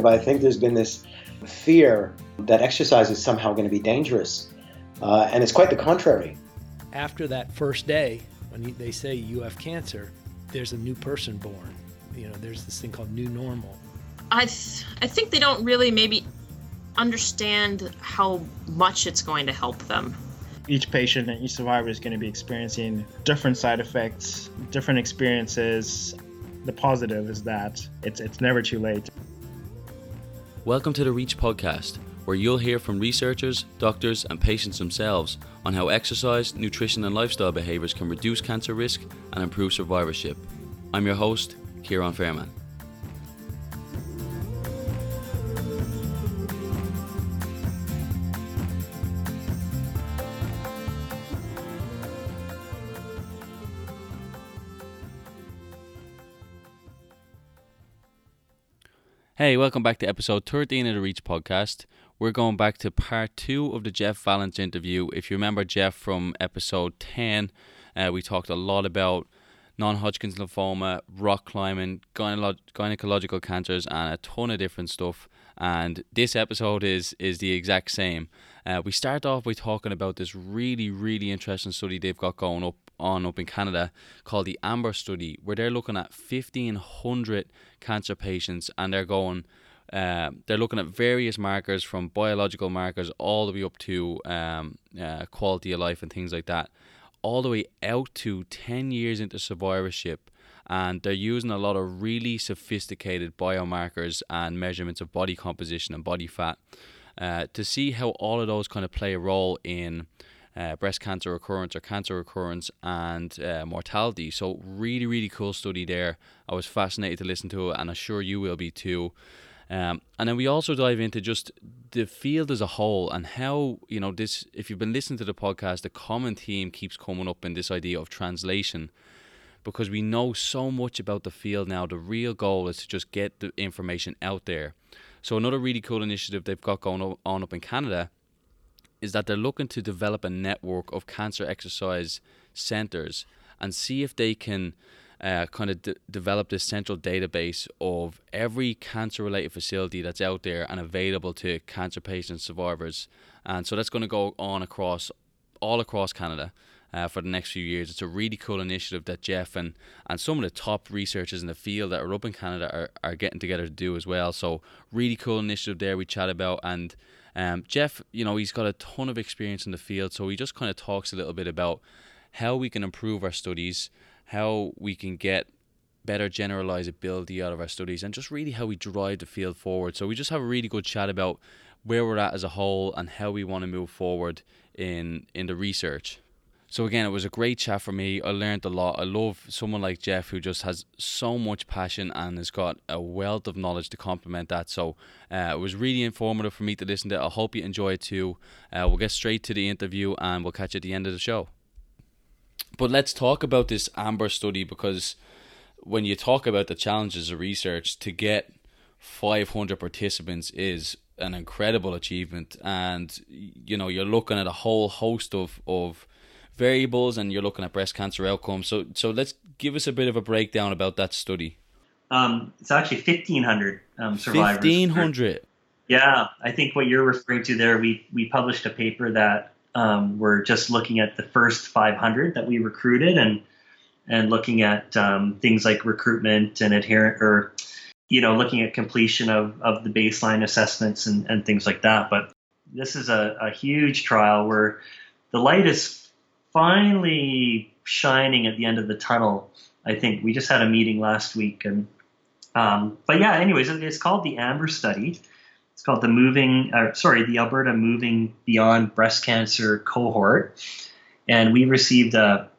But I think there's been this fear that exercise is somehow going to be dangerous. Uh, and it's quite the contrary. After that first day, when they say you have cancer, there's a new person born. You know, there's this thing called new normal. I, th- I think they don't really maybe understand how much it's going to help them. Each patient and each survivor is going to be experiencing different side effects, different experiences. The positive is that it's, it's never too late. Welcome to the REACH podcast, where you'll hear from researchers, doctors, and patients themselves on how exercise, nutrition, and lifestyle behaviours can reduce cancer risk and improve survivorship. I'm your host, Ciaran Fairman. Hey, welcome back to episode 13 of the Reach podcast. We're going back to part two of the Jeff Vallance interview. If you remember Jeff from episode 10, uh, we talked a lot about non Hodgkin's lymphoma, rock climbing, gyne- gynecological cancers, and a ton of different stuff. And this episode is, is the exact same. Uh, we start off by talking about this really, really interesting study they've got going up on up in Canada called the Amber Study, where they're looking at 1,500 cancer patients and they're going. Uh, they're looking at various markers from biological markers all the way up to um, uh, quality of life and things like that, all the way out to 10 years into survivorship. And they're using a lot of really sophisticated biomarkers and measurements of body composition and body fat uh, to see how all of those kind of play a role in uh, breast cancer recurrence or cancer recurrence and uh, mortality. So, really, really cool study there. I was fascinated to listen to it, and I'm sure you will be too. Um, and then we also dive into just the field as a whole and how, you know, this, if you've been listening to the podcast, the common theme keeps coming up in this idea of translation because we know so much about the field now. The real goal is to just get the information out there. So, another really cool initiative they've got going on up in Canada is that they're looking to develop a network of cancer exercise centers and see if they can uh, kind of de- develop this central database of every cancer related facility that's out there and available to cancer patient survivors. And so that's going to go on across all across Canada. Uh, for the next few years. It's a really cool initiative that Jeff and, and some of the top researchers in the field that are up in Canada are, are getting together to do as well. So, really cool initiative there we chat about. And um, Jeff, you know, he's got a ton of experience in the field, so he just kind of talks a little bit about how we can improve our studies, how we can get better generalizability out of our studies, and just really how we drive the field forward. So we just have a really good chat about where we're at as a whole and how we want to move forward in in the research. So again, it was a great chat for me. I learned a lot. I love someone like Jeff who just has so much passion and has got a wealth of knowledge to complement that. So uh, it was really informative for me to listen to. I hope you enjoy it too. Uh, we'll get straight to the interview and we'll catch you at the end of the show. But let's talk about this Amber study because when you talk about the challenges of research, to get 500 participants is an incredible achievement and you know you're looking at a whole host of of variables and you're looking at breast cancer outcomes. So so let's give us a bit of a breakdown about that study. Um, it's actually 1,500 um, survivors. 1,500. Yeah, I think what you're referring to there, we we published a paper that um, we're just looking at the first 500 that we recruited and and looking at um, things like recruitment and adherent or you know looking at completion of, of the baseline assessments and, and things like that. But this is a, a huge trial where the light is finally shining at the end of the tunnel. I think we just had a meeting last week, and um, but yeah. Anyways, it's called the Amber Study. It's called the Moving, uh, sorry, the Alberta Moving Beyond Breast Cancer Cohort, and we received a,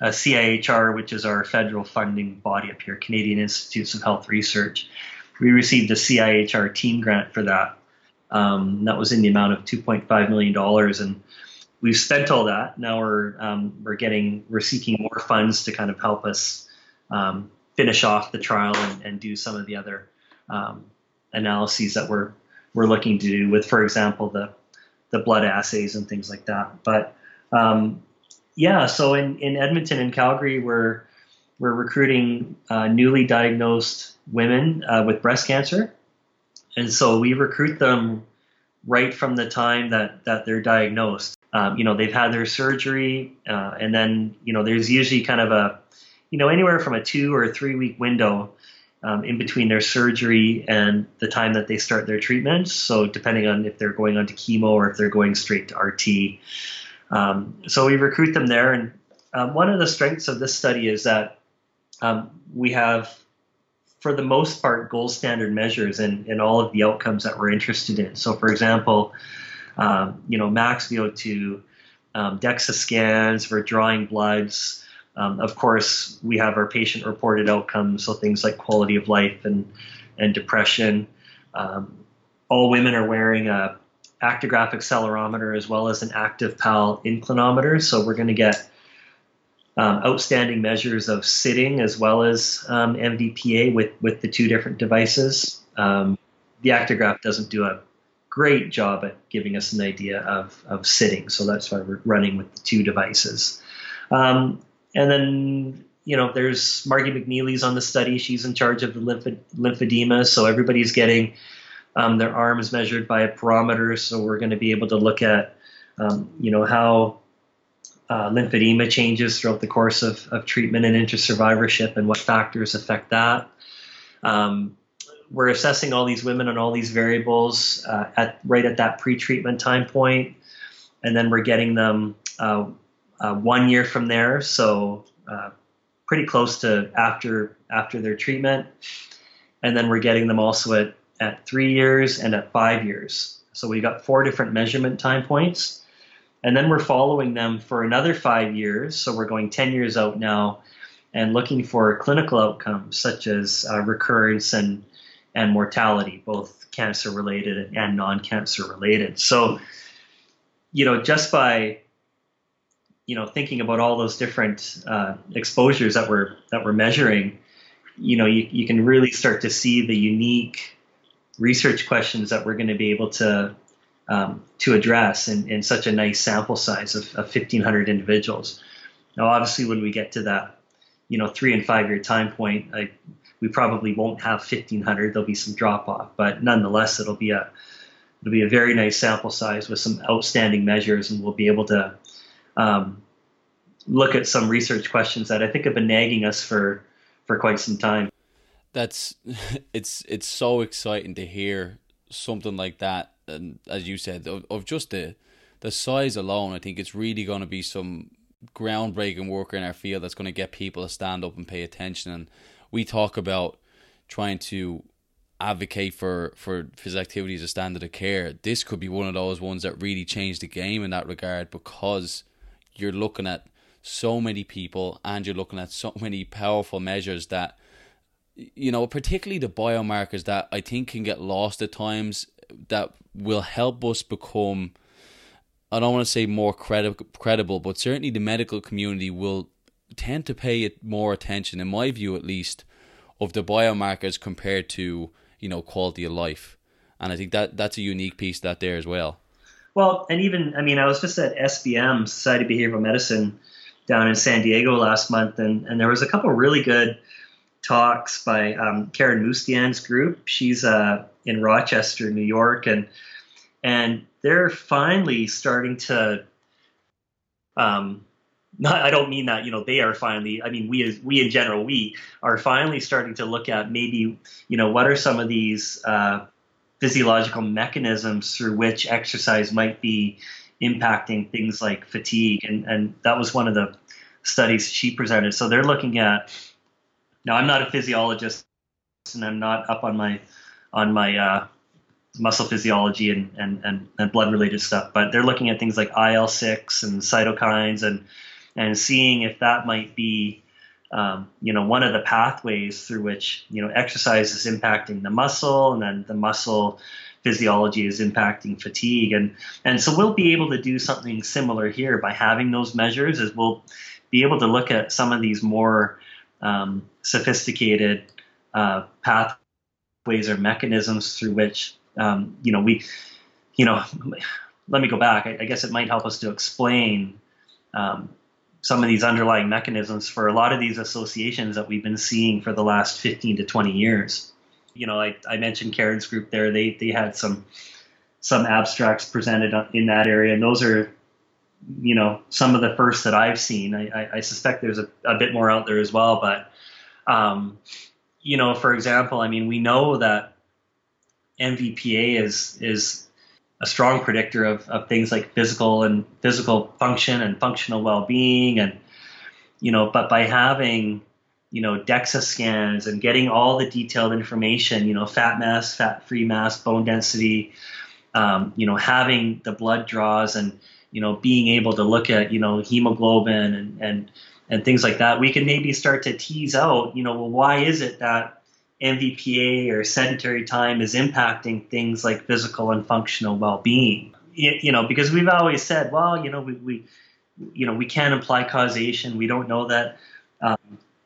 a CIHR, which is our federal funding body up here, Canadian Institutes of Health Research. We received a CIHR team grant for that. Um, that was in the amount of 2.5 million dollars, and we've spent all that. Now we're um, we're getting we're seeking more funds to kind of help us um, finish off the trial and, and, do some of the other um, analyses that we're we're looking to do with, for example, the the blood assays and things like that. But um, yeah, so in, in Edmonton and Calgary, we're we're recruiting uh, newly diagnosed women uh, with breast cancer, and so we recruit them right from the time that that they're diagnosed. Um, you know, they've had their surgery, uh, and then you know, there's usually kind of a, you know, anywhere from a two or a three week window um, in between their surgery and the time that they start their treatment. So depending on if they're going on to chemo or if they're going straight to RT. Um, so we recruit them there, and um, one of the strengths of this study is that um, we have for the most part, gold standard measures in, in all of the outcomes that we're interested in. So, for example, um, you know, max VO2, um, DEXA scans for drawing bloods. Um, of course, we have our patient reported outcomes, so things like quality of life and, and depression. Um, all women are wearing a actigraph accelerometer as well as an active PAL inclinometer, so we're going to get um, outstanding measures of sitting as well as um, MVPA with, with the two different devices. Um, the Actigraph doesn't do a great job at giving us an idea of, of sitting, so that's why we're running with the two devices. Um, and then, you know, there's Margie McNeely's on the study. She's in charge of the lymph- lymphedema, so everybody's getting um, their arms measured by a perometer, so we're going to be able to look at, um, you know, how uh, lymphedema changes throughout the course of, of treatment and into survivorship and what factors affect that. Um, we're assessing all these women on all these variables uh, at right at that pre-treatment time point, and then we're getting them uh, uh one year from there, so uh, pretty close to after after their treatment, and then we're getting them also at at three years and at five years. So we've got four different measurement time points and then we're following them for another five years. So we're going 10 years out now and looking for clinical outcomes such as uh, recurrence and, and mortality, both cancer related and non cancer related. So, you know, just by you know thinking about all those different uh, exposures that we're that we're measuring, you know, you, you can really start to see the unique research questions that we're going to be able to um, to address in, in such a nice sample size of, of 1,500 individuals. Now, obviously, when we get to that, you know, three and five year time point, I, we probably won't have 1,500. There'll be some drop off, but nonetheless, it'll be a it'll be a very nice sample size with some outstanding measures, and we'll be able to um, look at some research questions that I think have been nagging us for for quite some time. That's it's it's so exciting to hear something like that and as you said, of, of just the the size alone, I think it's really going to be some groundbreaking work in our field that's going to get people to stand up and pay attention. And we talk about trying to advocate for for physical activity as a standard of care. This could be one of those ones that really change the game in that regard because you're looking at so many people and you're looking at so many powerful measures that you know particularly the biomarkers that i think can get lost at times that will help us become I don't want to say more credi- credible, but certainly the medical community will tend to pay it more attention, in my view at least, of the biomarkers compared to you know quality of life, and I think that that's a unique piece that there as well. Well, and even I mean, I was just at SBM Society of Behavioral Medicine down in San Diego last month, and and there was a couple really good talks by um, Karen Mustian's group. She's uh, in Rochester, New York, and and they're finally starting to. Um, not, I don't mean that you know they are finally. I mean we as we in general we are finally starting to look at maybe you know what are some of these uh, physiological mechanisms through which exercise might be impacting things like fatigue, and and that was one of the studies she presented. So they're looking at now, I'm not a physiologist, and I'm not up on my on my uh, muscle physiology and, and, and, and blood related stuff, but they're looking at things like IL six and cytokines and and seeing if that might be um, you know one of the pathways through which you know exercise is impacting the muscle, and then the muscle physiology is impacting fatigue, and and so we'll be able to do something similar here by having those measures. Is we'll be able to look at some of these more um, sophisticated uh, pathways or mechanisms through which um, you know we you know let me go back I, I, guess it might help us to explain um, some of these underlying mechanisms for a lot of these associations that we've been seeing for the last 15 to 20 years You know, I, I mentioned Karen's group there. They they had some some abstracts presented in that area, and those are you know some of the first that I've seen. I, I, I suspect there's a, a, bit more out there as well, but um, you know, for example, I mean, we know that MVPA is is a strong predictor of, of things like physical and physical function and functional well-being and you know but by having you know DEXA scans and getting all the detailed information you know fat mass fat free mass bone density um, you know having the blood draws and you know being able to look at you know hemoglobin and and and things like that we can maybe start to tease out you know well why is it that MVPA or sedentary time is impacting things like physical and functional well-being. You know, because we've always said, well, you know, we, we you know, we can't imply causation. We don't know that um,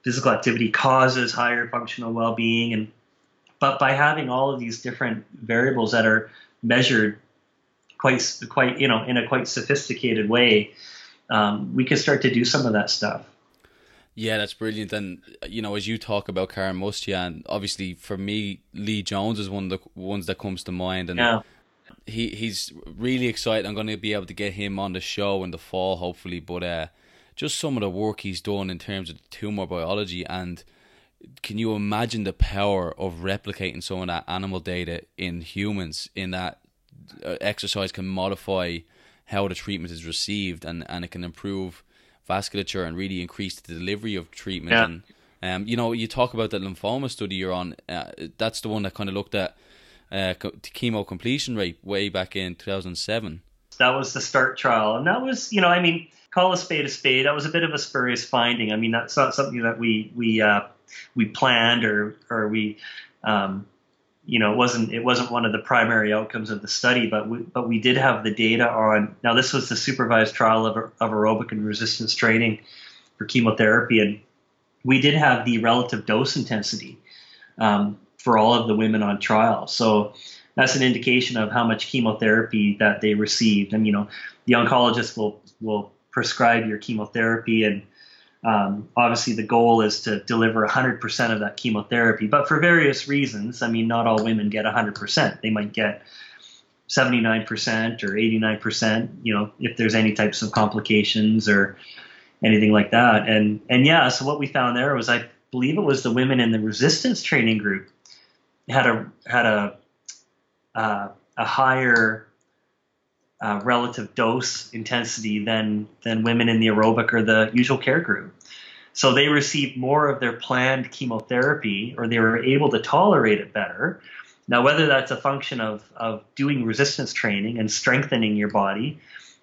physical activity causes higher functional well-being, and but by having all of these different variables that are measured quite, quite, you know, in a quite sophisticated way, um, we can start to do some of that stuff. Yeah, that's brilliant. And you know, as you talk about Karen Mustian, and obviously for me, Lee Jones is one of the ones that comes to mind. And yeah. he he's really excited. I'm going to be able to get him on the show in the fall, hopefully. But uh, just some of the work he's done in terms of tumor biology, and can you imagine the power of replicating some of that animal data in humans? In that uh, exercise can modify how the treatment is received, and and it can improve vasculature and really increase the delivery of treatment. Yeah. And um, you know, you talk about that lymphoma study you're on. Uh, that's the one that kind of looked at uh, chemo completion rate way back in 2007. That was the START trial, and that was, you know, I mean, call a spade a spade. That was a bit of a spurious finding. I mean, that's not something that we we uh, we planned or or we um, you know, it wasn't it wasn't one of the primary outcomes of the study, but we, but we did have the data on. Now, this was the supervised trial of, of aerobic and resistance training for chemotherapy, and we did have the relative dose intensity um, for all of the women on trial. So that's an indication of how much chemotherapy that they received. And you know, the oncologist will will prescribe your chemotherapy and um, obviously, the goal is to deliver 100% of that chemotherapy, but for various reasons, I mean, not all women get 100%. They might get 79% or 89%, you know, if there's any types of complications or anything like that. And and yeah, so what we found there was I believe it was the women in the resistance training group had a had a uh, a higher uh, relative dose intensity than than women in the aerobic or the usual care group. So they received more of their planned chemotherapy, or they were able to tolerate it better. Now, whether that's a function of of doing resistance training and strengthening your body,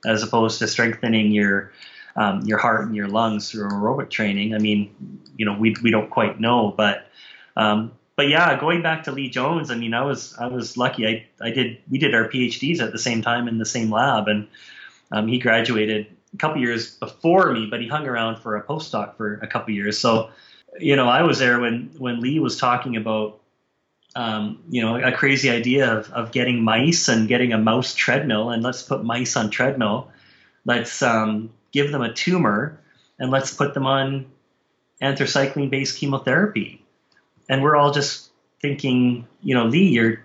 as opposed to strengthening your um, your heart and your lungs through aerobic training, I mean, you know, we we don't quite know, but um, but yeah, going back to Lee Jones, I mean, I was I was lucky. I I did we did our PhDs at the same time in the same lab, and um, he graduated a couple years before me, but he hung around for a postdoc for a couple years. So, you know, I was there when when Lee was talking about. Um, you know, a crazy idea of, of getting mice and getting a mouse treadmill, and let's put mice on treadmill. Let's um, give them a tumor, and let's put them on anthracycline-based chemotherapy and we're all just thinking, you know, Lee, you're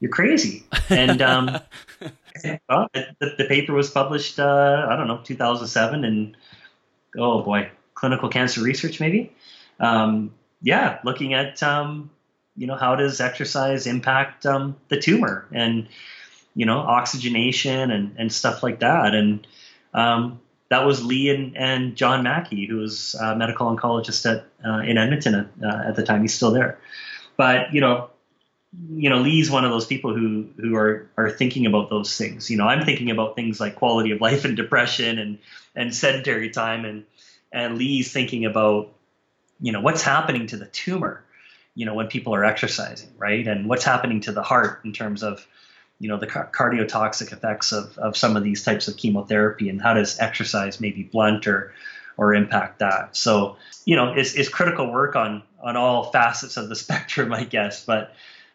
you're crazy. And um, well, the, the, paper was published, uh, I don't know, 2007, and oh boy, clinical cancer research maybe. Um, yeah, looking at um, you know how does exercise impact um, the tumor and you know oxygenation and and stuff like that. And um, that was Lee and, and John Mackey, who was a medical oncologist at uh, in Edmonton at, uh, at the time. He's still there, but you know, you know, Lee's one of those people who who are are thinking about those things. You know, I'm thinking about things like quality of life and depression and and sedentary time, and and Lee's thinking about you know what's happening to the tumor, you know, when people are exercising, right, and what's happening to the heart in terms of you know the cardiotoxic effects of, of some of these types of chemotherapy and how does exercise maybe blunt or or impact that so you know it's, it's critical work on on all facets of the spectrum i guess but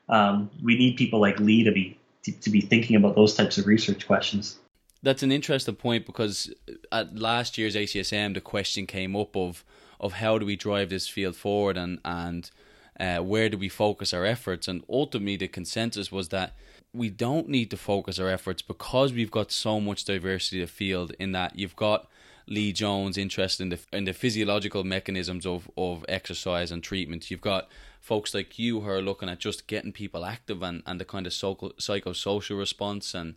um, we need people like lee to be to, to be thinking about those types of research questions that's an interesting point because at last year's ACSM the question came up of of how do we drive this field forward and and Uh, where do we focus our efforts? And ultimately, the consensus was that we don't need to focus our efforts because we've got so much diversity of field. In that you've got Lee Jones interested in the in the physiological mechanisms of, of exercise and treatment. You've got folks like you who are looking at just getting people active and, and the kind of psycho, psychosocial response and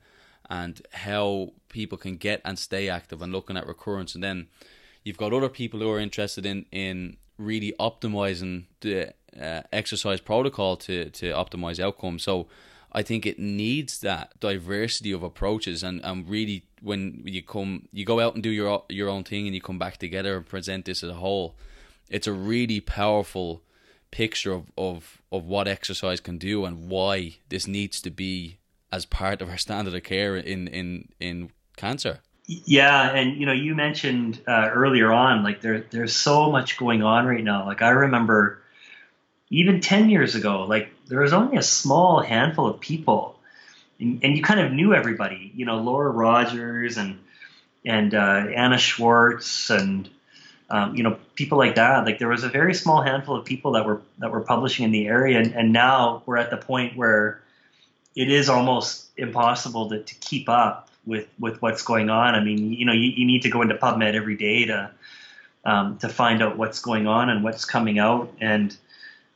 and how people can get and stay active and looking at recurrence. And then you've got other people who are interested in in really optimizing the uh, exercise protocol to to optimize outcomes. So I think it needs that diversity of approaches and, and really when you come you go out and do your your own thing and you come back together and present this as a whole, it's a really powerful picture of, of, of what exercise can do and why this needs to be as part of our standard of care in, in, in cancer. Yeah, and you know, you mentioned uh, earlier on, like there, there's so much going on right now. Like I remember, even ten years ago, like there was only a small handful of people, and, and you kind of knew everybody. You know, Laura Rogers and and uh, Anna Schwartz and um, you know people like that. Like there was a very small handful of people that were that were publishing in the area, and, and now we're at the point where it is almost impossible to, to keep up with with what's going on. I mean, you know, you, you need to go into PubMed every day to um, to find out what's going on and what's coming out, and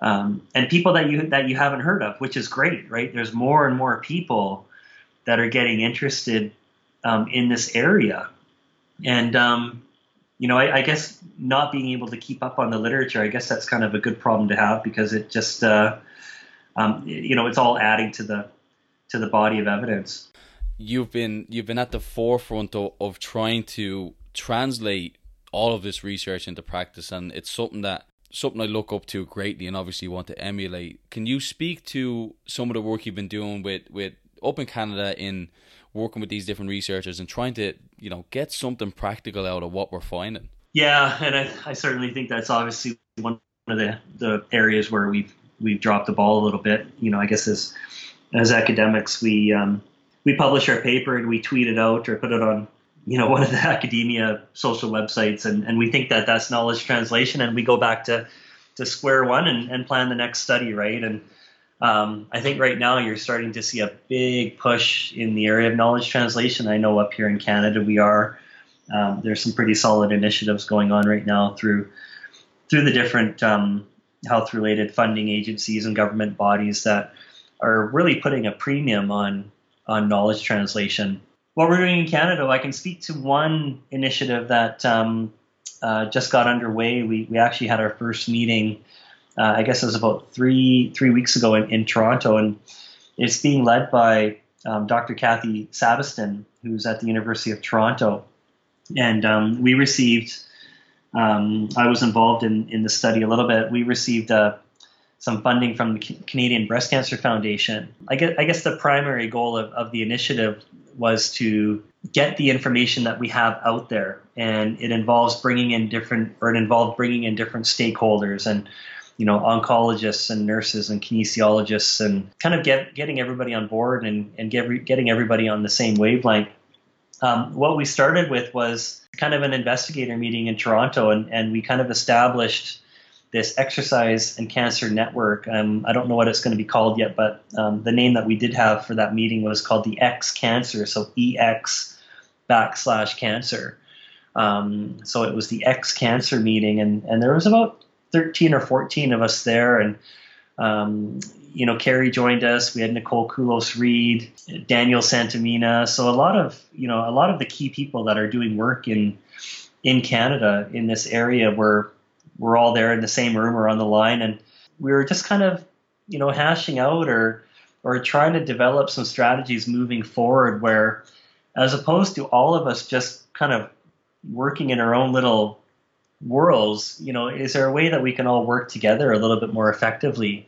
um, and people that you that you haven't heard of, which is great, right? There's more and more people that are getting interested um, in this area, and um, you know, I, I, guess not being able to keep up on the literature, I guess that's kind of a good problem to have because it just, uh, um, you know, it's all adding to the to the body of evidence. You've been you've been at the forefront of, of trying to translate all of this research into practice, and it's something that something I look up to greatly, and obviously want to emulate. Can you speak to some of the work you've been doing with with up in Canada in working with these different researchers and trying to you know get something practical out of what we're finding yeah and i, I certainly think that's obviously one of the, the areas where we've we've dropped the ball a little bit you know i guess as as academics we um, we publish our paper and we tweet it out or put it on you know one of the academia social websites and, and we think that that's knowledge translation and we go back to to square one and, and plan the next study right and um, I think right now you're starting to see a big push in the area of knowledge translation. I know up here in Canada we are. Um, there's some pretty solid initiatives going on right now through through the different um, health-related funding agencies and government bodies that are really putting a premium on on knowledge translation. What we're doing in Canada, I can speak to one initiative that um, uh, just got underway. We we actually had our first meeting uh, I guess it was about three three weeks ago in, in Toronto, and it's being led by um, Dr. Kathy Sabiston, who's at the University of Toronto, and um, we received. Um, I was involved in in the study a little bit. We received uh, some funding from the Canadian Breast Cancer Foundation. I guess, I guess the primary goal of, of the initiative was to get the information that we have out there, and it involves bringing in different, or it involved bringing in different stakeholders and you know oncologists and nurses and kinesiologists and kind of get getting everybody on board and and get, getting everybody on the same wavelength. Um, what we started with was kind of an investigator meeting in Toronto, and, and we kind of established this exercise and cancer network. Um, I don't know what it's going to be called yet, but um, the name that we did have for that meeting was called the X Cancer, so EX backslash cancer. Um, so it was the X Cancer meeting, and, and there was about 13 or 14 of us there. And, um, you know, Kerry joined us. We had Nicole Culos-Reed, Daniel Santa Mina. So a lot of, you know, a lot of the key people that are doing work in, in Canada in this area were, we're all there in the same room or on the line. And we were just kind of, you know, hashing out or, or trying to develop some strategies moving forward where, as opposed to all of us just kind of working in our own little worlds, you know, is there a way that we can all work together a little bit more effectively?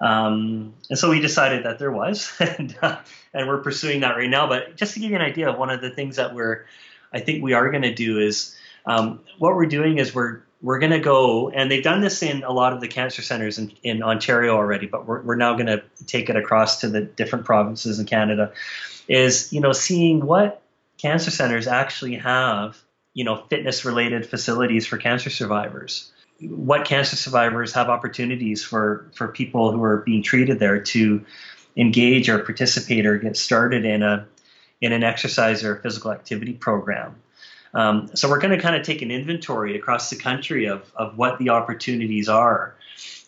Um, and so we decided that there was, and, uh, and we're pursuing that right now. But just to give you an idea, of one of the things that we're, I think we are going to do is, um, what we're doing is we're we're going to go, and they've done this in a lot of the cancer centers in, in Ontario already, but we're, we're now going to take it across to the different provinces in Canada. Is you know seeing what cancer centers actually have you know fitness related facilities for cancer survivors what cancer survivors have opportunities for for people who are being treated there to engage or participate or get started in a in an exercise or physical activity program. Um, so we're going to kind of take an inventory across the country of of what the opportunities are,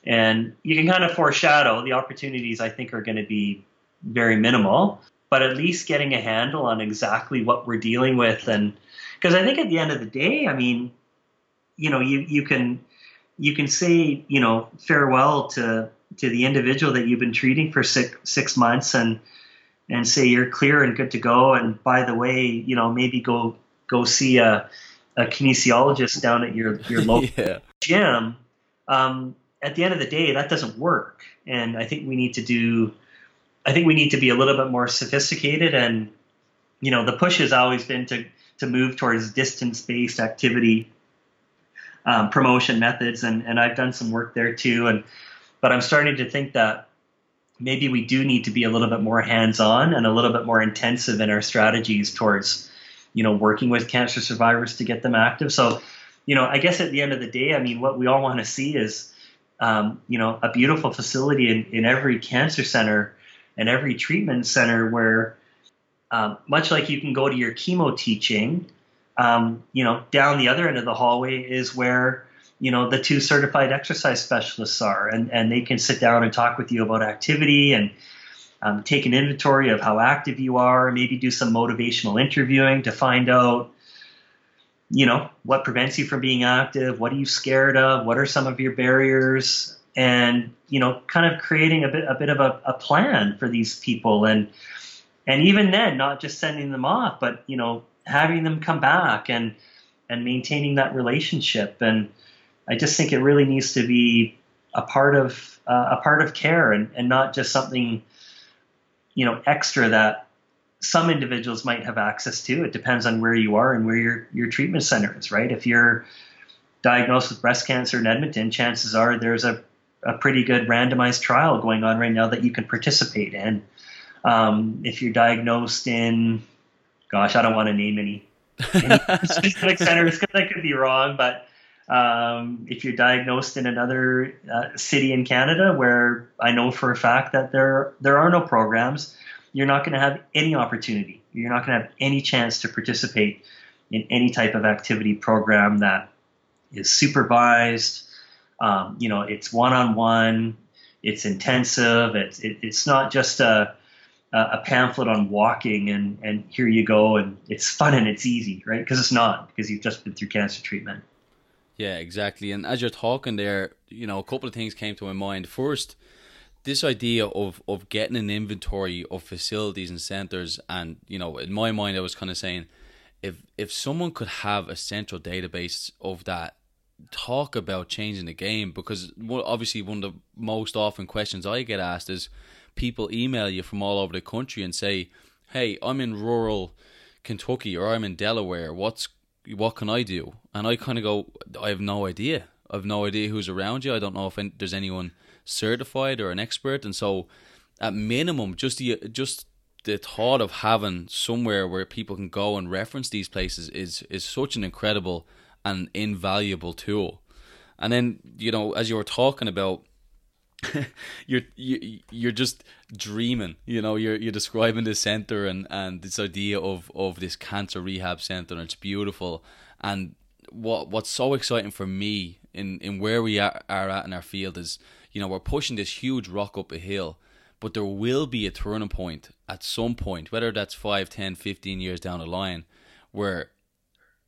and you can kind of foreshadow the opportunities. I think are going to be very minimal, but at least getting a handle on exactly what we're dealing with, and because I think at the end of the day, I mean, you know, you you can you can say you know farewell to to the individual that you've been treating for six six months and and say you're clear and good to go and by the way you know maybe go go see a, a kinesiologist down at your your local yeah. gym um, at the end of the day that doesn't work and i think we need to do i think we need to be a little bit more sophisticated and you know the push has always been to to move towards distance based activity um, promotion methods, and, and I've done some work there too. And but I'm starting to think that maybe we do need to be a little bit more hands-on and a little bit more intensive in our strategies towards, you know, working with cancer survivors to get them active. So, you know, I guess at the end of the day, I mean, what we all want to see is, um, you know, a beautiful facility in, in every cancer center and every treatment center where, um, much like you can go to your chemo teaching um, you know, down the other end of the hallway is where you know the two certified exercise specialists are, and and they can sit down and talk with you about activity and um, take an inventory of how active you are, maybe do some motivational interviewing to find out, you know, what prevents you from being active, what are you scared of, what are some of your barriers, and you know, kind of creating a bit a bit of a, a plan for these people, and and even then, not just sending them off, but you know, having them come back and and maintaining that relationship. And I just think it really needs to be a part of uh, a part of care and, and not just something you know extra that some individuals might have access to. It depends on where you are and where your your treatment center is, right? If you're diagnosed with breast cancer in Edmonton, chances are there's a, a pretty good randomized trial going on right now that you can participate in. Um, if you're diagnosed in gosh, I don't want to name any, any specific centers because I could be wrong. But um, if you're diagnosed in another uh, city in Canada where I know for a fact that there there are no programs, you're not going to have any opportunity. You're not going to have any chance to participate in any type of activity program that is supervised. Um, you know, it's one on one. It's intensive. It's it, it's not just a a pamphlet on walking and and here you go and it's fun and it's easy right because it's not because you've just been through cancer treatment yeah exactly and as you're talking there you know a couple of things came to my mind first this idea of of getting an inventory of facilities and centers and you know in my mind i was kind of saying if if someone could have a central database of that talk about changing the game because obviously one of the most often questions i get asked is people email you from all over the country and say, "Hey, I'm in rural Kentucky or I'm in Delaware. What's what can I do?" And I kind of go, "I have no idea. I have no idea who's around you. I don't know if there's anyone certified or an expert." And so, at minimum, just the just the thought of having somewhere where people can go and reference these places is is such an incredible and invaluable tool. And then, you know, as you were talking about you're you, you're just dreaming you know you're you're describing this center and and this idea of of this cancer rehab center and it's beautiful. And what what's so exciting for me in in where we are, are at in our field is you know we're pushing this huge rock up a hill but there will be a turning point at some point whether that's 5 10 15 years down the line where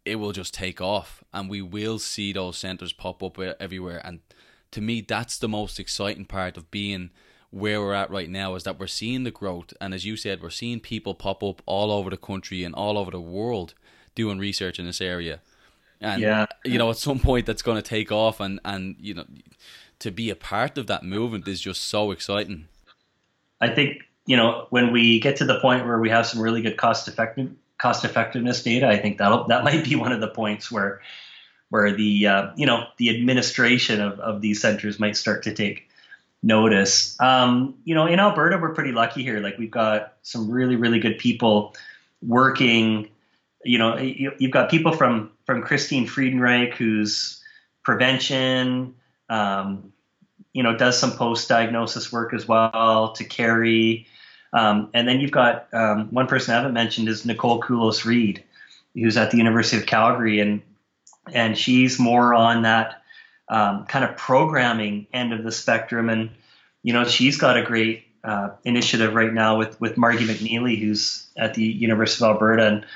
it will just take off and we will see those centers pop up everywhere and to me, that's the most exciting part of being where we're at right now is that we're seeing the growth. And as you said, we're seeing people pop up all over the country and all over the world doing research in this area. And, yeah. you know, at some point that's going to take off. And, and, you know, to be a part of that movement is just so exciting. I think, you know, when we get to the point where we have some really good cost effective cost effectiveness data, I think that that might be one of the points where where the uh, you know the administration of, of these centers might start to take notice. Um, you know, in Alberta, we're pretty lucky here. Like we've got some really really good people working. You know, you, have got people from from Christine Friedenreich, who's prevention. Um, you know, does some post-diagnosis work as well to Kerry. Um, and then you've got um, one person I haven't mentioned is Nicole Culos-Reed, who's at the University of Calgary, and and she's more on that um, kind of programming end of the spectrum. And you know, she's got a great uh, initiative right now with with Margie McNeely, who's at the University of Alberta, and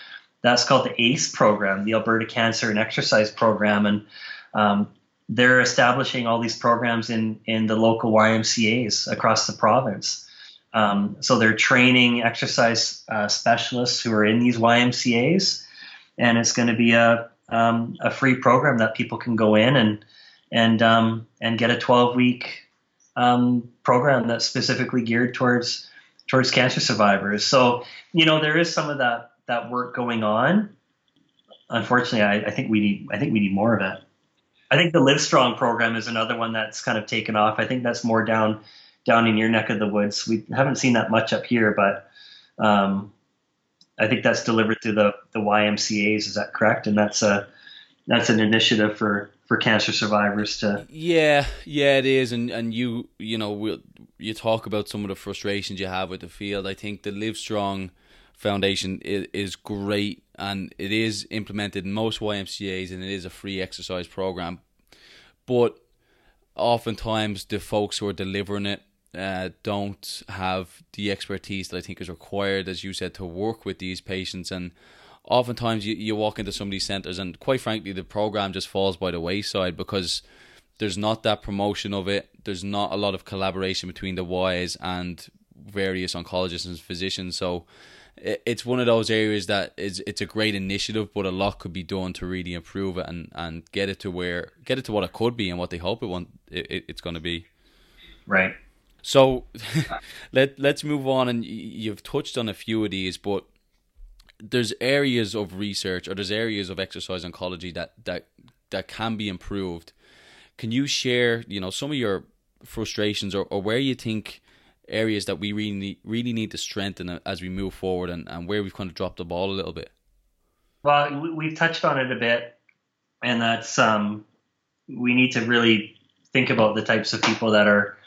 that's called the ACE program, the Alberta Cancer and Exercise Program, and um, they're establishing all these programs in in the local YMCA's across the province. Um, so they're training exercise uh, specialists who are in these YMCA's, and it's going to be a um, a free program that people can go in and and um, and get a 12 week um, program that's specifically geared towards towards cancer survivors. So you know there is some of that that work going on. Unfortunately, I, I think we need I think we need more of it. I think the Live Strong program is another one that's kind of taken off. I think that's more down down in your neck of the woods. We haven't seen that much up here, but um, I think that's delivered through the the YMCA's. Is that correct? And that's a that's an initiative for for cancer survivors to. Yeah, yeah, it is, and and you you know we'll, you talk about some of the frustrations you have with the field. I think the Live Strong Foundation is, is great, and it is implemented in most YMCA's, and it is a free exercise program, but oftentimes the folks who are delivering it uh, don't have the expertise that I think is required, as you said, to work with these patients. And oftentimes you, you walk into some of these centres, and quite frankly, the program just falls by the wayside because there's not that promotion of it. There's not a lot of collaboration between the Ys and various oncologists and physicians. So it's one of those areas that is it's a great initiative, but a lot could be done to really improve it and, and get it to where get it to what it could be and what they hope it want it, it's going to be. Right. So let let's move on, and you've touched on a few of these, but there's areas of research or there's areas of exercise oncology that that that can be improved. Can you share, you know, some of your frustrations or, or where you think areas that we really need, really need to strengthen as we move forward and, and where we've kind of dropped the ball a little bit? Well, we've touched on it a bit, and that's um, we need to really think about the types of people that are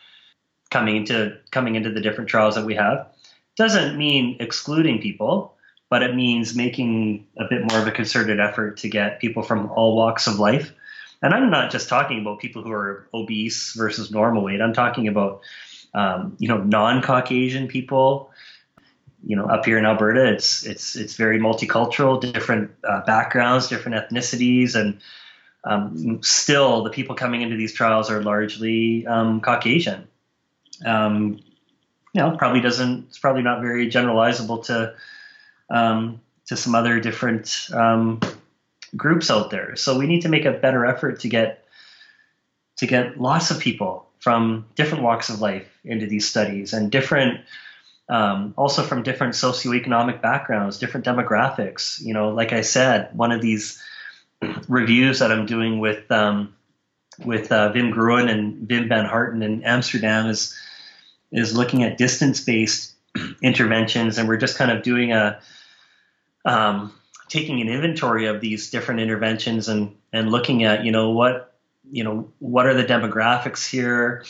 coming into coming into the different trials that we have. Doesn't mean excluding people, but it means making a bit more of a concerted effort to get people from all walks of life. And I'm not just talking about people who are obese versus normal weight. I'm talking about um, you know non-Caucasian people. You know, up here in Alberta, it's it's it's very multicultural, different uh, backgrounds, different ethnicities, and um, still the people coming into these trials are largely um, Caucasian um, you know, probably doesn't. It's probably not very generalizable to um, to some other different um, groups out there. So we need to make a better effort to get to get lots of people from different walks of life into these studies and different um, also from different socioeconomic backgrounds, different demographics. You know, like I said, one of these reviews that I'm doing with um, with uh, Wim Groen and Wim van Harten in Amsterdam is is looking at distance based interventions, and we're just kind of doing a um, taking an inventory of these different interventions and and looking at you know what you know what are the demographics here.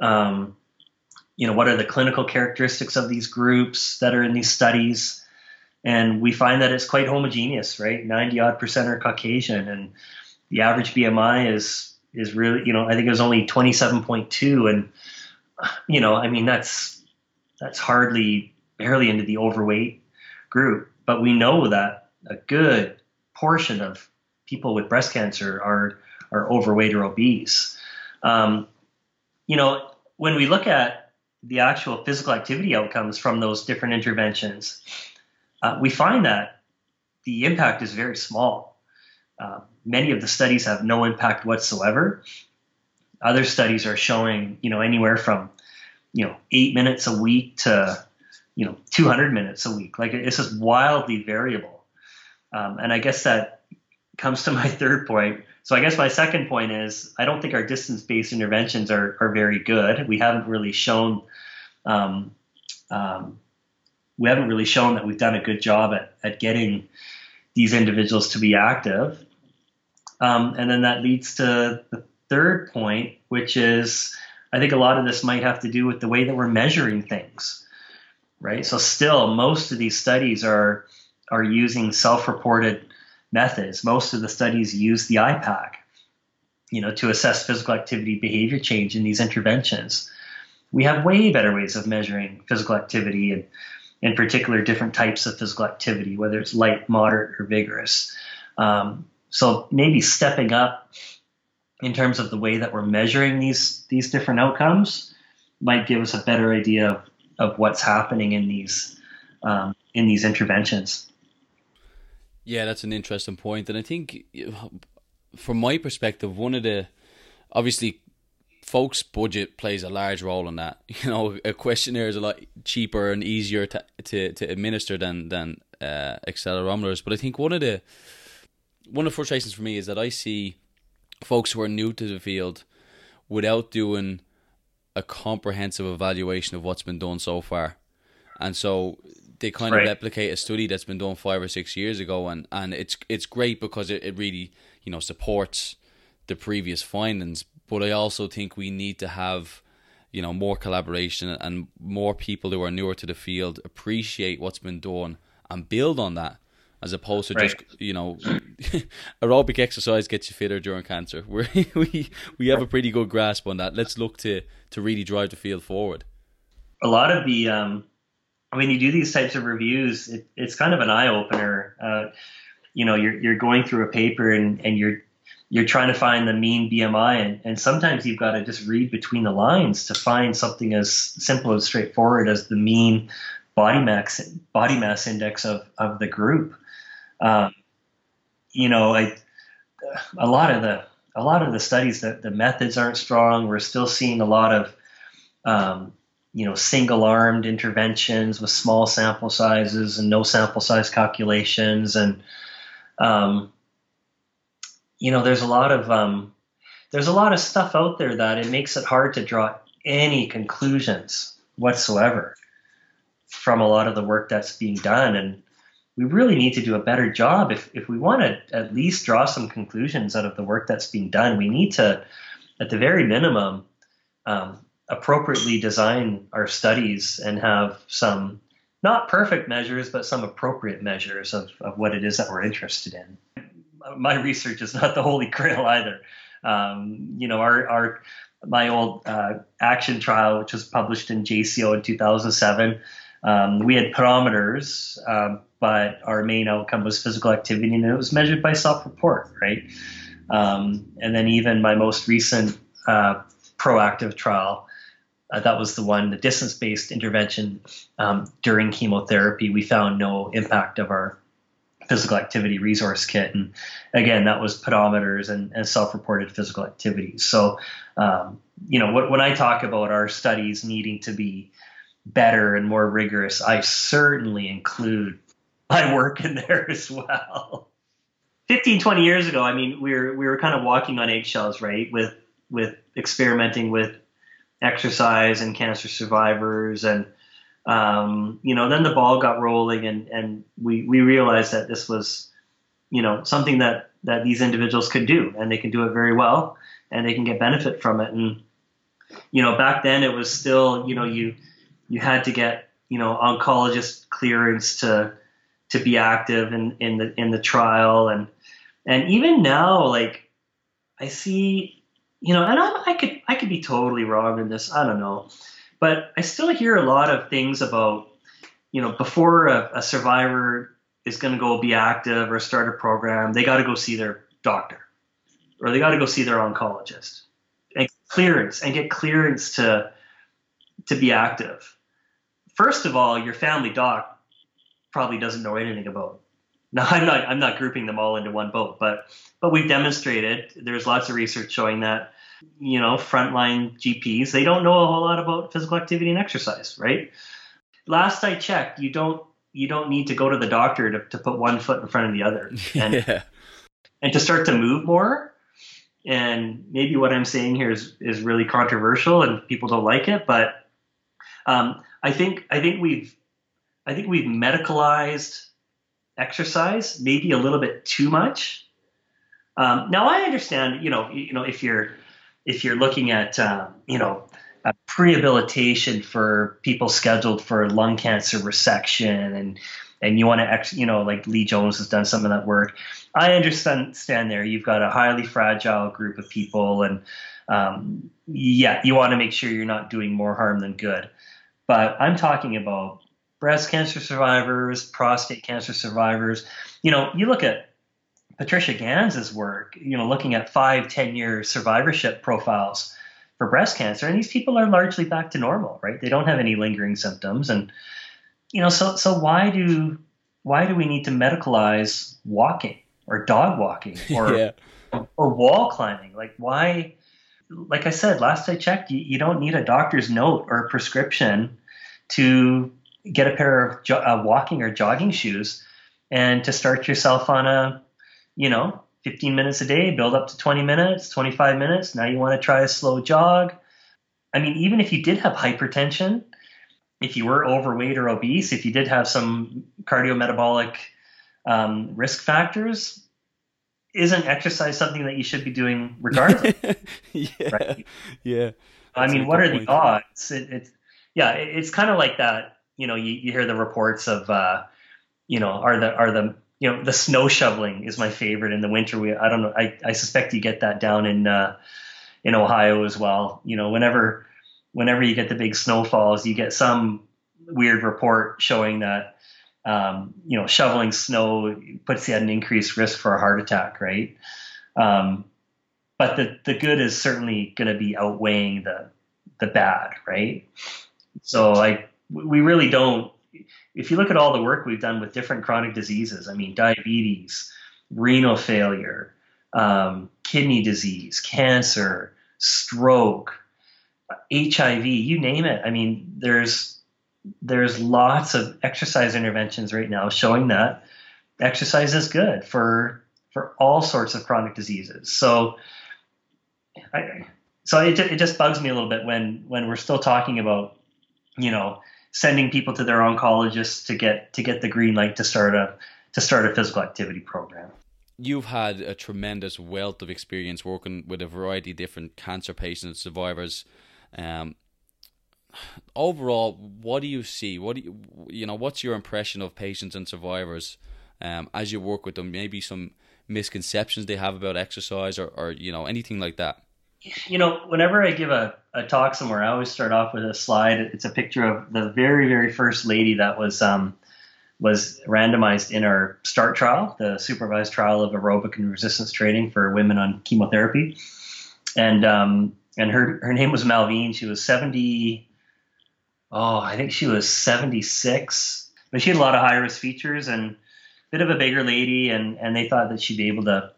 Um, you know what are the clinical characteristics of these groups that are in these studies and we find that it's quite homogeneous right 90 odd percent are caucasian and the average bmi is is really you know i think it was only 27.2 and you know, I mean, that's that's hardly barely into the overweight group, but we know that a good portion of people with breast cancer are are overweight or obese. Um, you know, when we look at the actual physical activity outcomes from those different interventions, uh, we find that the impact is very small. Uh, many of the studies have no impact whatsoever, other studies are showing, you know, anywhere from, you know, eight minutes a week to, you know, 200 minutes a week. Like it's just wildly variable. Um, and I guess that comes to my third point. So I guess my second point is I don't think our distance-based interventions are, are very good. We haven't really shown, um, um, we haven't really shown that we've done a good job at, at getting these individuals to be active. Um, and then that leads to the third point, which is I think a lot of this might have to do with the way that we're measuring things, right? So still, most of these studies are are using self-reported methods. Most of the studies use the IPAQ, you know, to assess physical activity behavior change in these interventions. We have way better ways of measuring physical activity and in particular different types of physical activity, whether it's light, moderate, or vigorous. Um, so maybe stepping up in terms of the way that we're measuring these these different outcomes might give us a better idea of, of what's happening in these um, in these interventions. Yeah, that's an interesting point, and I think from my perspective, one of the obviously folks' budget plays a large role in that. You know, a questionnaire is a lot cheaper and easier to to, to administer than than uh, accelerometers. But I think one of the one of the frustrations for me is that I see folks who are new to the field without doing a comprehensive evaluation of what's been done so far. And so they kind right. of replicate a study that's been done five or six years ago and, and it's it's great because it, it really, you know, supports the previous findings. But I also think we need to have, you know, more collaboration and more people who are newer to the field appreciate what's been done and build on that as opposed to right. just you know aerobic exercise gets you fitter during cancer. we we we have a pretty good grasp on that. Let's look to to really drive the field forward. A lot of the um, when you do these types of reviews, it, it's kind of an eye opener. Uh, you know, you're you're going through a paper and and you're you're trying to find the mean BMI, and, and sometimes you've got to just read between the lines to find something as simple and straightforward as the mean body mass body mass index of, of the group. Um, you know, I, a lot of the a lot of the studies that the methods aren't strong. We're still seeing a lot of um, you know single armed interventions with small sample sizes and no sample size calculations and um, you know there's a lot of um, there's a lot of stuff out there that it makes it hard to draw any conclusions whatsoever from a lot of the work that's being done and we really need to do a better job if, if we want to at least draw some conclusions out of the work that's being done. We need to at the very minimum um, appropriately design our studies and have some not perfect measures but some appropriate measures of, of what it is that we're interested in. My research is not the holy grail either. Um, you know our, our my old uh, action trial which was published in jco in 2007 um, we had pedometers, um, but our main outcome was physical activity, and it was measured by self-report, right? Um, and then even my most recent uh, proactive trial, uh, that was the one, the distance-based intervention um, during chemotherapy. We found no impact of our physical activity resource kit, and again, that was pedometers and, and self-reported physical activity. So, um, you know, when I talk about our studies needing to be better and more rigorous, I certainly include my work in there as well. 15, 20 years ago, I mean, we were we were kind of walking on eggshells, right? With with experimenting with exercise and cancer survivors, and um, you know, then the ball got rolling, and and we we realized that this was, you know, something that that these individuals could do, and they can do it very well, and they can get benefit from it. And you know, back then it was still, you know, you you had to get you know oncologist clearance to to be active in, in the in the trial. And and even now like I see you know and I, I could I could be totally wrong in this I don't know. But I still hear a lot of things about you know before a, a survivor is going to go be active or start a program they got to go see their doctor or they got to go see their oncologist and clearance and get clearance to to be active first of all, your family doc probably doesn't know anything about. Now, I'm not I'm not grouping them all into one boat, but but we've demonstrated there's lots of research showing that you know frontline GPs they don't know a whole lot about physical activity and exercise, right? Last I checked, you don't you don't need to go to the doctor to, to put one foot in front of the other and yeah. and to start to move more. And maybe what I'm saying here is is really controversial and people don't like it, but um, I think I think we've I think we've medicalized exercise maybe a little bit too much. Um, now I understand, you know, you know, if you're if you're looking at, uh, you know, a prehabilitation for people scheduled for lung cancer resection and and you want to, you know, like Lee Jones has done some of that work. I understand stand there. You've got a highly fragile group of people, and um, yeah, you want to make sure you're not doing more harm than good. But I'm talking about breast cancer survivors, prostate cancer survivors. You know, you look at Patricia Ganz's work, you know, looking at five, 10 year survivorship profiles for breast cancer, and these people are largely back to normal, right? They don't have any lingering symptoms. And, you know, so so why do why do we need to medicalize walking or dog walking or yeah. or wall climbing? Like why like I said, last I checked, you, you don't need a doctor's note or a prescription to get a pair of jo- uh, walking or jogging shoes and to start yourself on a you know, 15 minutes a day, build up to 20 minutes, 25 minutes. Now you want to try a slow jog. I mean, even if you did have hypertension, if you were overweight or obese, if you did have some cardiometabolic um, risk factors, isn't exercise something that you should be doing regardless? yeah. Right? Yeah. I mean, what are point. the odds? It, it's yeah, it, it's kind of like that. You know, you, you hear the reports of, uh, you know, are the are the you know, the snow shoveling is my favorite in the winter. We, I don't know. I, I suspect you get that down in, uh, in Ohio as well. You know, whenever, whenever you get the big snowfalls, you get some weird report showing that, um, you know, shoveling snow puts you at an increased risk for a heart attack, right? Um, but the, the good is certainly going to be outweighing the, the bad, right? So like, we really don't if you look at all the work we've done with different chronic diseases, I mean, diabetes, renal failure, um, kidney disease, cancer, stroke, HIV, you name it. I mean, there's there's lots of exercise interventions right now showing that exercise is good for for all sorts of chronic diseases. So, I, so it, it just bugs me a little bit when when we're still talking about, you know, sending people to their oncologists to get to get the green light to start a to start a physical activity program. You've had a tremendous wealth of experience working with a variety of different cancer patients, survivors. Um, overall, what do you see? What do you you know? What's your impression of patients and survivors um, as you work with them? Maybe some misconceptions they have about exercise, or, or you know anything like that you know, whenever I give a, a talk somewhere, I always start off with a slide. It's a picture of the very, very first lady that was um, was randomized in our START trial, the supervised trial of aerobic and resistance training for women on chemotherapy. And um, and her her name was Malvine. She was 70. Oh, I think she was 76. But she had a lot of high risk features and a bit of a bigger lady, and and they thought that she'd be able to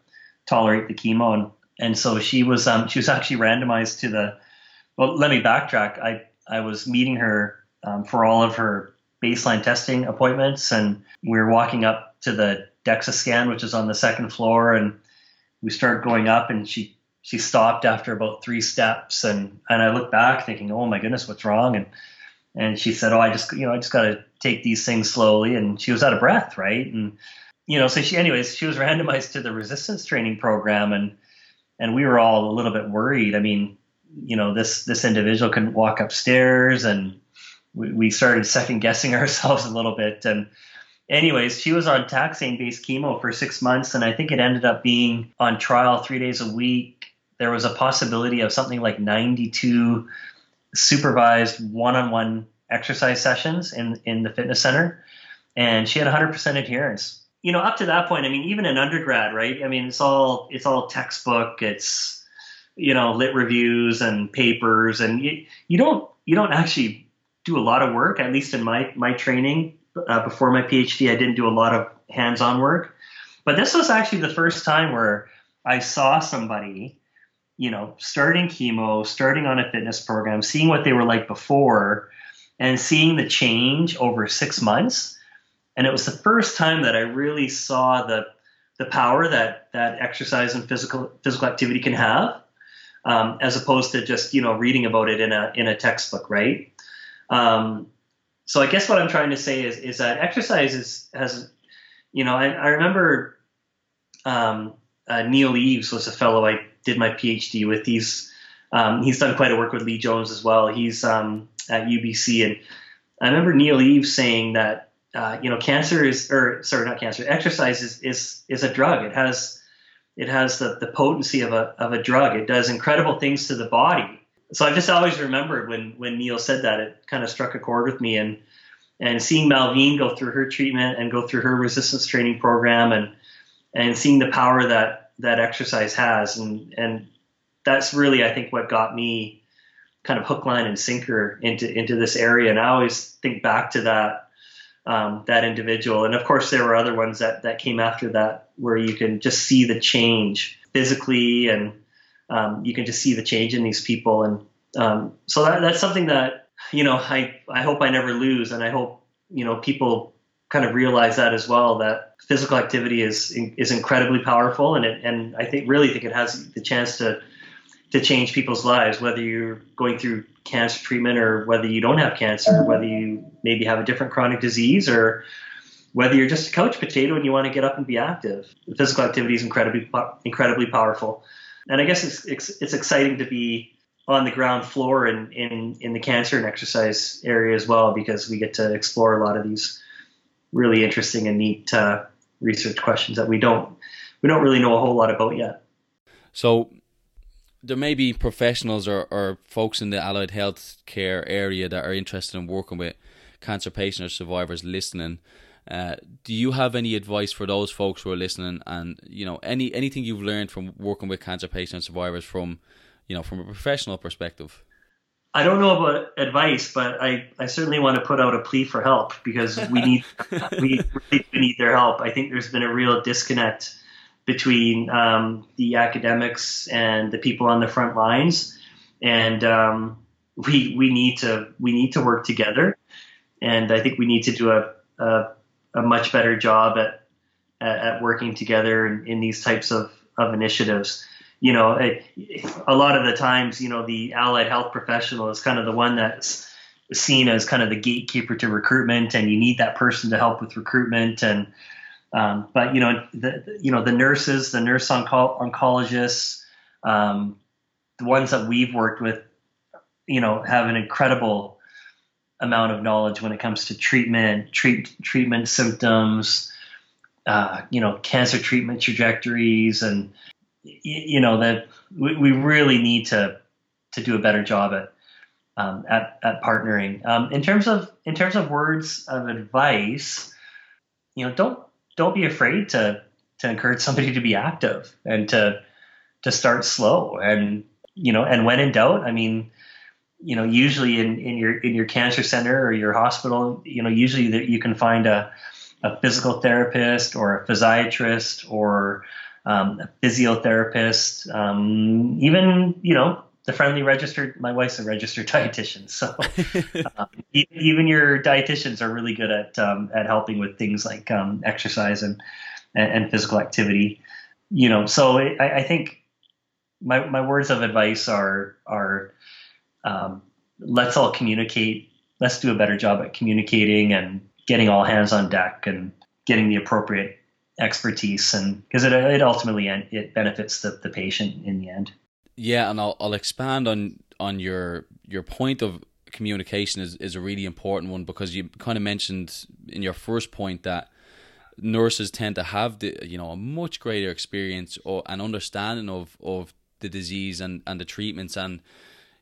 tolerate the chemo. And and so she was um, she was actually randomized to the. Well, let me backtrack. I I was meeting her um, for all of her baseline testing appointments, and we were walking up to the DEXA scan, which is on the second floor, and we start going up, and she she stopped after about three steps, and and I looked back thinking, oh my goodness, what's wrong? And and she said, oh, I just you know I just got to take these things slowly, and she was out of breath, right? And you know, so she anyways she was randomized to the resistance training program, and and we were all a little bit worried. I mean, you know, this this individual couldn't walk upstairs, and we, we started second guessing ourselves a little bit. And anyways, she was on taxane based chemo for six months, and I think it ended up being on trial three days a week. There was a possibility of something like 92 supervised one-on-one exercise sessions in in the fitness center, and she had 100% adherence you know, up to that point, I mean, even in undergrad, right? I mean, it's all it's all textbook. It's you know, lit reviews and papers, and you, you don't you don't actually do a lot of work. At least in my my training uh, before my PhD, I didn't do a lot of hands-on work. But this was actually the first time where I saw somebody, you know, starting chemo, starting on a fitness program, seeing what they were like before, and seeing the change over six months and it was the first time that I really saw the the power that that exercise and physical physical activity can have, um, as opposed to just you know reading about it in a in a textbook, right? Um, so I guess what I'm trying to say is is that exercise is, has, you know, I, I remember um, uh, Neil Eves was a fellow I did my PhD with. He's um, he's done quite a work with Lee Jones as well. He's um, at UBC, and I remember Neil Eves saying that uh, you know cancer is or sorry not cancer exercise is is is a drug. It has it has the, the potency of a of a drug. It does incredible things to the body. So I just always remembered when when Neil said that it kind of struck a chord with me and and seeing Malvine go through her treatment and go through her resistance training program and and seeing the power that that exercise has. And and that's really I think what got me kind of hook line and sinker into into this area. And I always think back to that um, that individual. And of course there were other ones that that came after that where you can just see the change physically and um, you can just see the change in these people. And um, so that, that's something that you know, I, I hope I never lose. And I hope, you know, people kind of realize that as well, that physical activity is, is incredibly powerful. And it, and I think really think it has the chance to, to change people's lives, whether you're going through cancer treatment or whether you don't have cancer, whether you maybe have a different chronic disease or whether you're just a couch potato and you want to get up and be active. Physical activity is incredibly, incredibly powerful. And I guess it's, it's, it's exciting to be on the ground floor in, in, in the cancer and exercise area as well because we get to explore a lot of these really interesting and neat uh, research questions that we don't we don't really know a whole lot about yet. So there may be professionals or, or folks in the allied health care area that are interested in working with cancer patients or survivors listening. Uh, do you have any advice for those folks who are listening and you know any anything you've learned from working with cancer patients survivors from you know, from a professional perspective? I don't know about advice, but I, I certainly want to put out a plea for help because we need we really need their help. I think there's been a real disconnect between um, the academics and the people on the front lines, and um, we we need to we need to work together, and I think we need to do a a, a much better job at, at, at working together in, in these types of, of initiatives you know, a, a lot of the times, you know, the allied health professional is kind of the one that's seen as kind of the gatekeeper to recruitment, and you need that person to help with recruitment. And um, but you know, the you know the nurses, the nurse onco- oncologists, um, the ones that we've worked with, you know, have an incredible amount of knowledge when it comes to treatment, treat treatment symptoms, uh, you know, cancer treatment trajectories, and you know that we, we really need to to do a better job at um, at, at partnering. Um, in terms of in terms of words of advice, you know, don't don't be afraid to to encourage somebody to be active and to to start slow and you know and when in doubt, I mean, you know, usually in, in your in your cancer center or your hospital, you know, usually that you can find a a physical therapist or a physiatrist or um, a physiotherapist, um, even you know the friendly registered. My wife's a registered dietitian, so um, even your dietitians are really good at um, at helping with things like um, exercise and, and, and physical activity. You know, so I, I think my my words of advice are are um, let's all communicate. Let's do a better job at communicating and getting all hands on deck and getting the appropriate expertise and because it, it ultimately it benefits the, the patient in the end. Yeah and I'll, I'll expand on on your your point of communication is, is a really important one because you kind of mentioned in your first point that nurses tend to have the you know a much greater experience or an understanding of of the disease and and the treatments and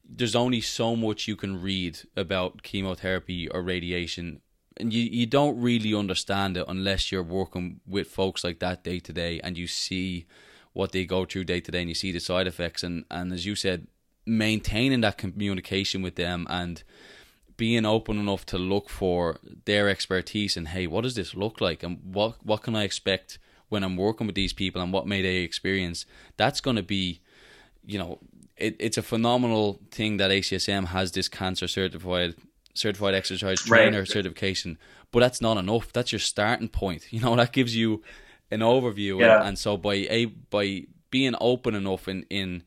there's only so much you can read about chemotherapy or radiation and you, you don't really understand it unless you're working with folks like that day to day and you see what they go through day to day and you see the side effects and, and as you said maintaining that communication with them and being open enough to look for their expertise and hey what does this look like? And what what can I expect when I'm working with these people and what may they experience? That's going to be you know it, it's a phenomenal thing that ACSM has this cancer certified certified exercise trainer right. certification, but that's not enough. That's your starting point. You know that gives you an overview, yeah. and, and so by a by being open enough in in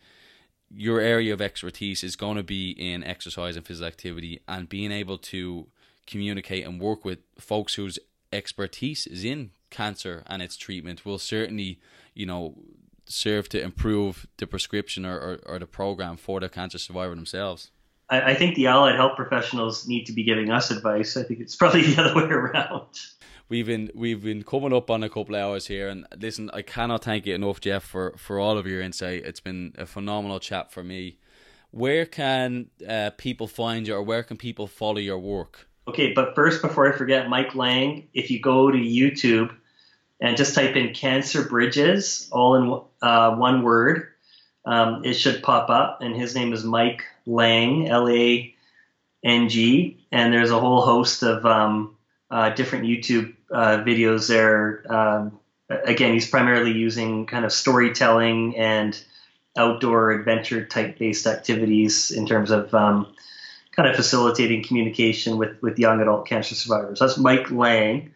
your area of expertise is going to be in exercise and physical activity, and being able to communicate and work with folks whose expertise is in cancer and its treatment will certainly, you know, serve to improve the prescription or, or, or the program for the cancer survivor themselves? I, I think the allied health professionals need to be giving us advice. I think it's probably the other way around. We've been we've been coming up on a couple of hours here, and listen, I cannot thank you enough, Jeff, for for all of your insight. It's been a phenomenal chat for me. Where can uh, people find you, or where can people follow your work? Okay, but first, before I forget, Mike Lang, if you go to YouTube and just type in Cancer Bridges, all in uh, one word, um, it should pop up. And his name is Mike Lang, L A N G. And there's a whole host of um, uh, different YouTube uh, videos there. Um, again, he's primarily using kind of storytelling and outdoor adventure type based activities in terms of um, kind of facilitating communication with, with young adult cancer survivors. That's Mike Lang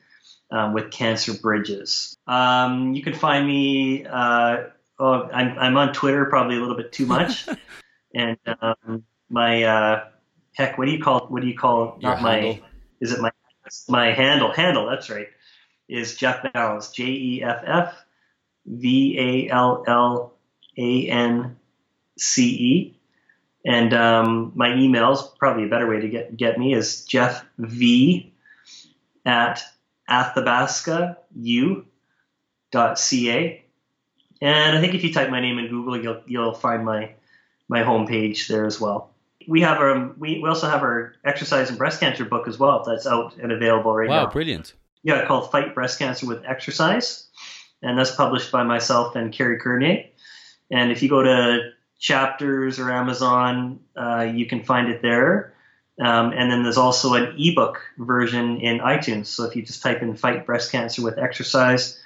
um, with Cancer Bridges. Um, you can find me. Uh, oh, I'm, I'm on Twitter probably a little bit too much, and um, my uh, heck, what do you call what do you call Your not my is it my my handle handle that's right is Jeff Vallance J E F F V A L L A N C E. And um, my email's probably a better way to get get me is Jeff V at athabascau.ca. And I think if you type my name in Google, you'll you'll find my my homepage there as well. We have our we, we also have our exercise and breast cancer book as well that's out and available right Wow, now. brilliant! Yeah, called Fight Breast Cancer with Exercise. And that's published by myself and Kerry Courneya. And if you go to chapters or Amazon, uh, you can find it there. Um, and then there's also an ebook version in iTunes. So if you just type in Fight Breast Cancer with Exercise,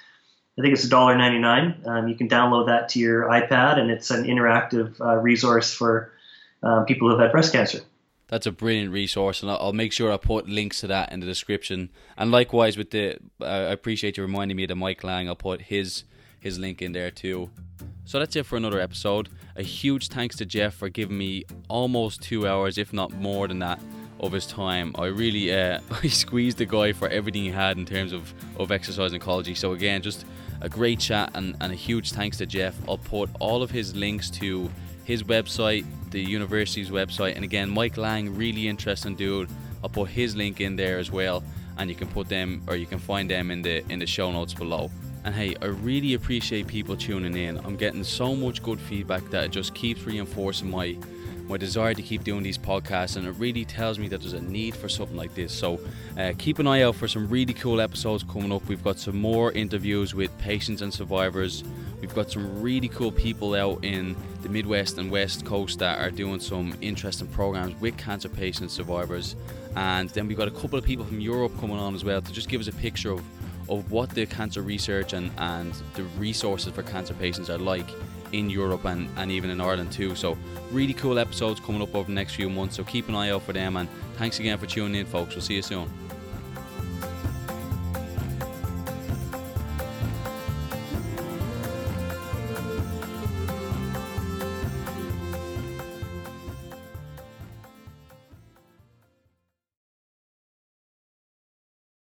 I think it's $1.99. Um, you can download that to your iPad, and it's an interactive uh, resource for uh, people who have had breast cancer. That's a brilliant resource, and I'll make sure I put links to that in the description. And likewise with the, uh, I appreciate you reminding me of the Mike Lang. I'll put his his link in there too. So that's it for another episode. A huge thanks to Jeff for giving me almost two hours, if not more than that, of his time. I really uh, I squeezed the guy for everything he had in terms of, of exercise and oncology. So again, just a great chat and, and a huge thanks to Jeff. I'll put all of his links to his website, the university's website, and again, Mike Lang, really interesting dude. I'll put his link in there as well, and you can put them or you can find them in the in the show notes below. And hey, I really appreciate people tuning in. I'm getting so much good feedback that it just keeps reinforcing my my desire to keep doing these podcasts, and it really tells me that there's a need for something like this. So uh, keep an eye out for some really cool episodes coming up. We've got some more interviews with patients and survivors. We've got some really cool people out in the Midwest and West Coast that are doing some interesting programs with cancer patients, survivors, and then we've got a couple of people from Europe coming on as well to just give us a picture of of what the cancer research and, and the resources for cancer patients are like in Europe and, and even in Ireland too. So really cool episodes coming up over the next few months. So keep an eye out for them and thanks again for tuning in folks. We'll see you soon.